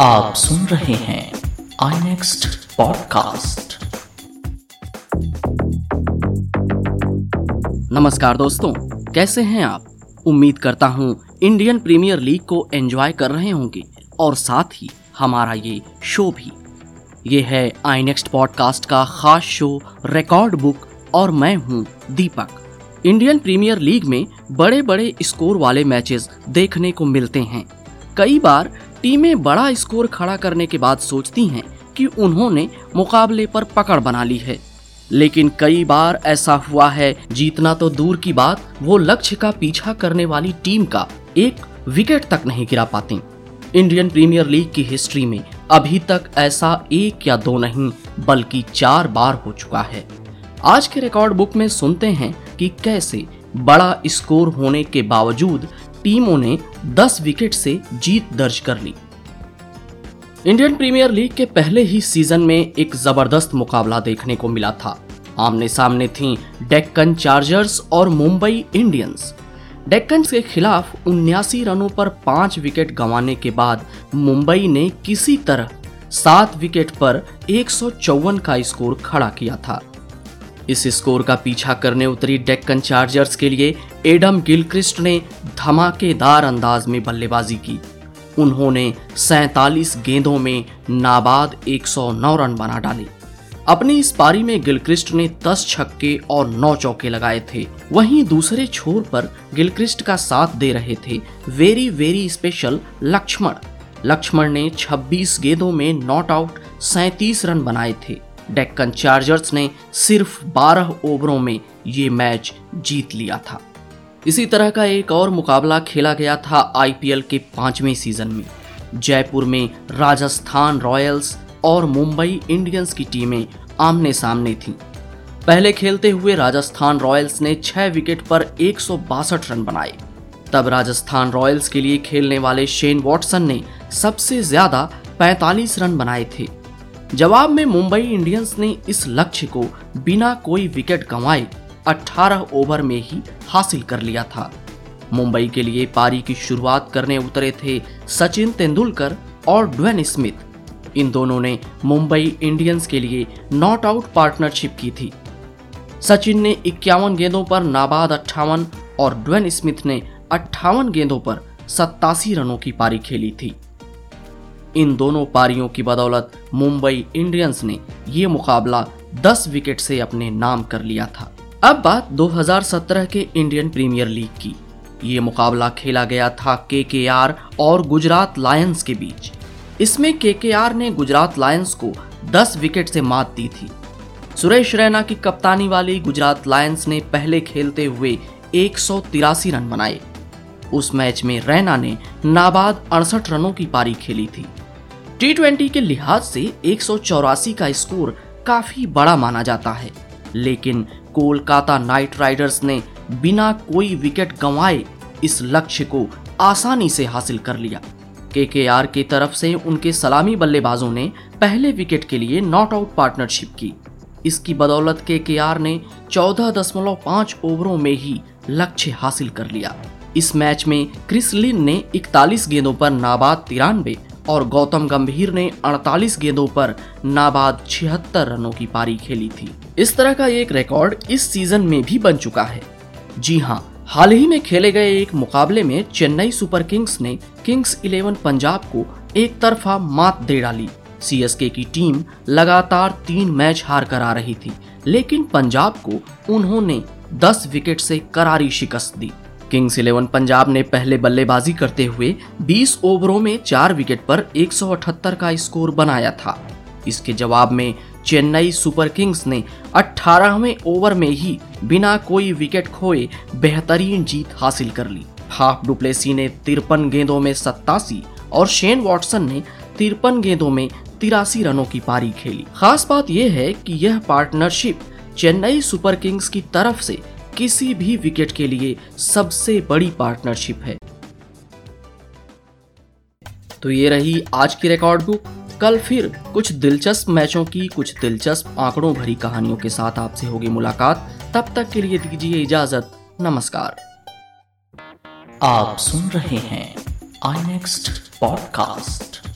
आप सुन रहे हैं आई नेक्स्ट पॉडकास्ट नमस्कार दोस्तों, कैसे हैं आप? उम्मीद करता हूँ इंडियन प्रीमियर लीग को एंजॉय कर रहे होंगे और साथ ही हमारा ये शो भी। ये है आई नेक्स्ट पॉडकास्ट का खास शो रिकॉर्ड बुक और मैं हूँ दीपक। इंडियन प्रीमियर लीग में बड़े बड़े स्कोर वाले मैचेस देखने को मिलते हैं। कई बार टीमें बड़ा स्कोर खड़ा करने के बाद सोचती हैं कि उन्होंने मुकाबले पर पकड़ बना ली है। लेकिन कई बार ऐसा हुआ है, जीतना तो दूर की बात, वो लक्ष्य का पीछा करने वाली टीम का एक विकेट तक नहीं गिरा पाती। इंडियन प्रीमियर लीग की हिस्ट्री में अभी तक ऐसा एक या दो नहीं, बल्कि चार बार हो चुका है। आज के रिकॉर्ड बुक में सुनते हैं कि कैसे बड़ा स्कोर होने के बावजूद टीमों ने 10 विकेट से जीत दर्ज कर ली। इंडियन प्रीमियर लीग के पहले ही सीज़न में एक ज़बरदस्त मुकाबला देखने को मिला था। आमने सामने थी डेक्कन चार्जर्स और मुंबई इंडियंस। डेक्कन के खिलाफ उन्यासी रनों पर पाँच विकेट गंवाने के बाद मुंबई ने किसी तरह सात विकेट पर एक सौ चौवन का स्कोर खड़ा किया था। इस स्कोर का पीछा करने उतरी डेक्कन चार्जर्स के लिए एडम गिलक्रिस्ट ने धमाकेदार अंदाज में बल्लेबाजी की। उन्होंने सैतालीस गेंदों में नाबाद 109 रन बना डाले। अपनी इस पारी में गिलक्रिस्ट ने 10 छक्के और 9 चौके लगाए थे। वहीं दूसरे छोर पर गिलक्रिस्ट का साथ दे रहे थे very very special Laxman. Laxman ने 26 गेंदों में नॉट आउट सैतीस रन बनाए थे। डेक्कन चार्जर्स ने सिर्फ़ 12 ओवरों में ये मैच जीत लिया था। इसी तरह का एक और मुकाबला खेला गया था आईपीएल के पाँचवें सीज़न में। जयपुर में राजस्थान रॉयल्स और मुंबई इंडियंस की टीमें आमने सामने थीं। पहले खेलते हुए राजस्थान रॉयल्स ने छह विकेट पर एक सौ बासठ रन बनाए। तब राजस्थान रॉयल्स के लिए खेलने वाले शेन वॉटसन ने सबसे ज़्यादा 45 रन बनाए थे। जवाब में मुंबई इंडियंस ने इस लक्ष्य को बिना कोई विकेट गंवाए 18 ओवर में ही हासिल कर लिया था। मुंबई के लिए पारी की शुरुआत करने उतरे थे सचिन तेंदुलकर और ड्वेन स्मिथ। इन दोनों ने मुंबई इंडियंस के लिए नॉट आउट पार्टनरशिप की थी। सचिन ने इक्यावन गेंदों पर नाबाद अट्ठावन और ड्वेन स्मिथ ने अट्ठावन गेंदों पर सत्तासी रनों की पारी खेली थी। इन दोनों पारियों की बदौलत मुंबई इंडियंस ने ये मुकाबला 10 विकेट से अपने नाम कर लिया था। अब बात 2017 के इंडियन प्रीमियर लीग की। ये मुकाबला खेला गया था के और गुजरात लायंस के बीच। इसमें के ने गुजरात लायंस को 10 विकेट से मात दी थी। सुरेश रैना की कप्तानी वाली गुजरात लायंस ने पहले खेलते हुए एक सौ तिरासी रन बनाए। उस मैच में रैना ने नाबाद अड़सठ रनों की पारी खेली थी। टी ट्वेंटी के लिहाज से एक सौ चौरासी का स्कोर काफ़ी बड़ा माना जाता है। लेकिन कोलकाता नाइट राइडर्स ने बिना कोई विकेट गंवाए इस लक्ष्य को आसानी से हासिल कर लिया। के की तरफ़ से उनके सलामी बल्लेबाजों ने पहले विकेट के लिए नॉट आउट पार्टनरशिप की। इसकी बदौलत के ने 14.5 ओवरों में ही लक्ष्य हासिल कर लिया। इस मैच में क्रिस लिन ने 41 गेंदों पर नाबाद तिरानवे और गौतम गंभीर ने 48 गेंदों पर नाबाद छिहत्तर रनों की पारी खेली थी। इस तरह का एक रिकॉर्ड इस सीज़न में भी बन चुका है। जी हाँ हाल ही में खेले गए एक मुकाबले में चेन्नई सुपर किंग्स ने किंग्स इलेवन पंजाब को एक तरफा मात दे डाली। सीएसके की टीम लगातार तीन मैच हार कर आ रही थी, लेकिन पंजाब को उन्होंने 10 विकेट से करारी शिकस्त दी। किंग्स इलेवन पंजाब ने पहले बल्लेबाजी करते हुए 20 ओवरों में चार विकेट पर 178 का स्कोर बनाया था। इसके जवाब में चेन्नई सुपर किंग्स ने 18वें ओवर में ही बिना कोई विकेट खोए बेहतरीन जीत हासिल कर ली। हाफ़ डुप्लेसी ने तिरपन गेंदों में सत्तासी और शेन वॉटसन ने तिरपन गेंदों में तिरासी रनों की पारी खेली। खास बात यह है कि यह पार्टनरशिप चेन्नई सुपर किंग्स की तरफ़ से किसी भी विकेट के लिए सबसे बड़ी पार्टनरशिप है। तो ये रही आज की रिकॉर्ड बुक कल फिर कुछ दिलचस्प मैचों की, कुछ दिलचस्प आंकड़ों भरी कहानियों के साथ आपसे होगी मुलाकात। तब तक के लिए दीजिए इजाज़त। नमस्कार। आप सुन रहे हैं आई नेक्स्ट पॉडकास्ट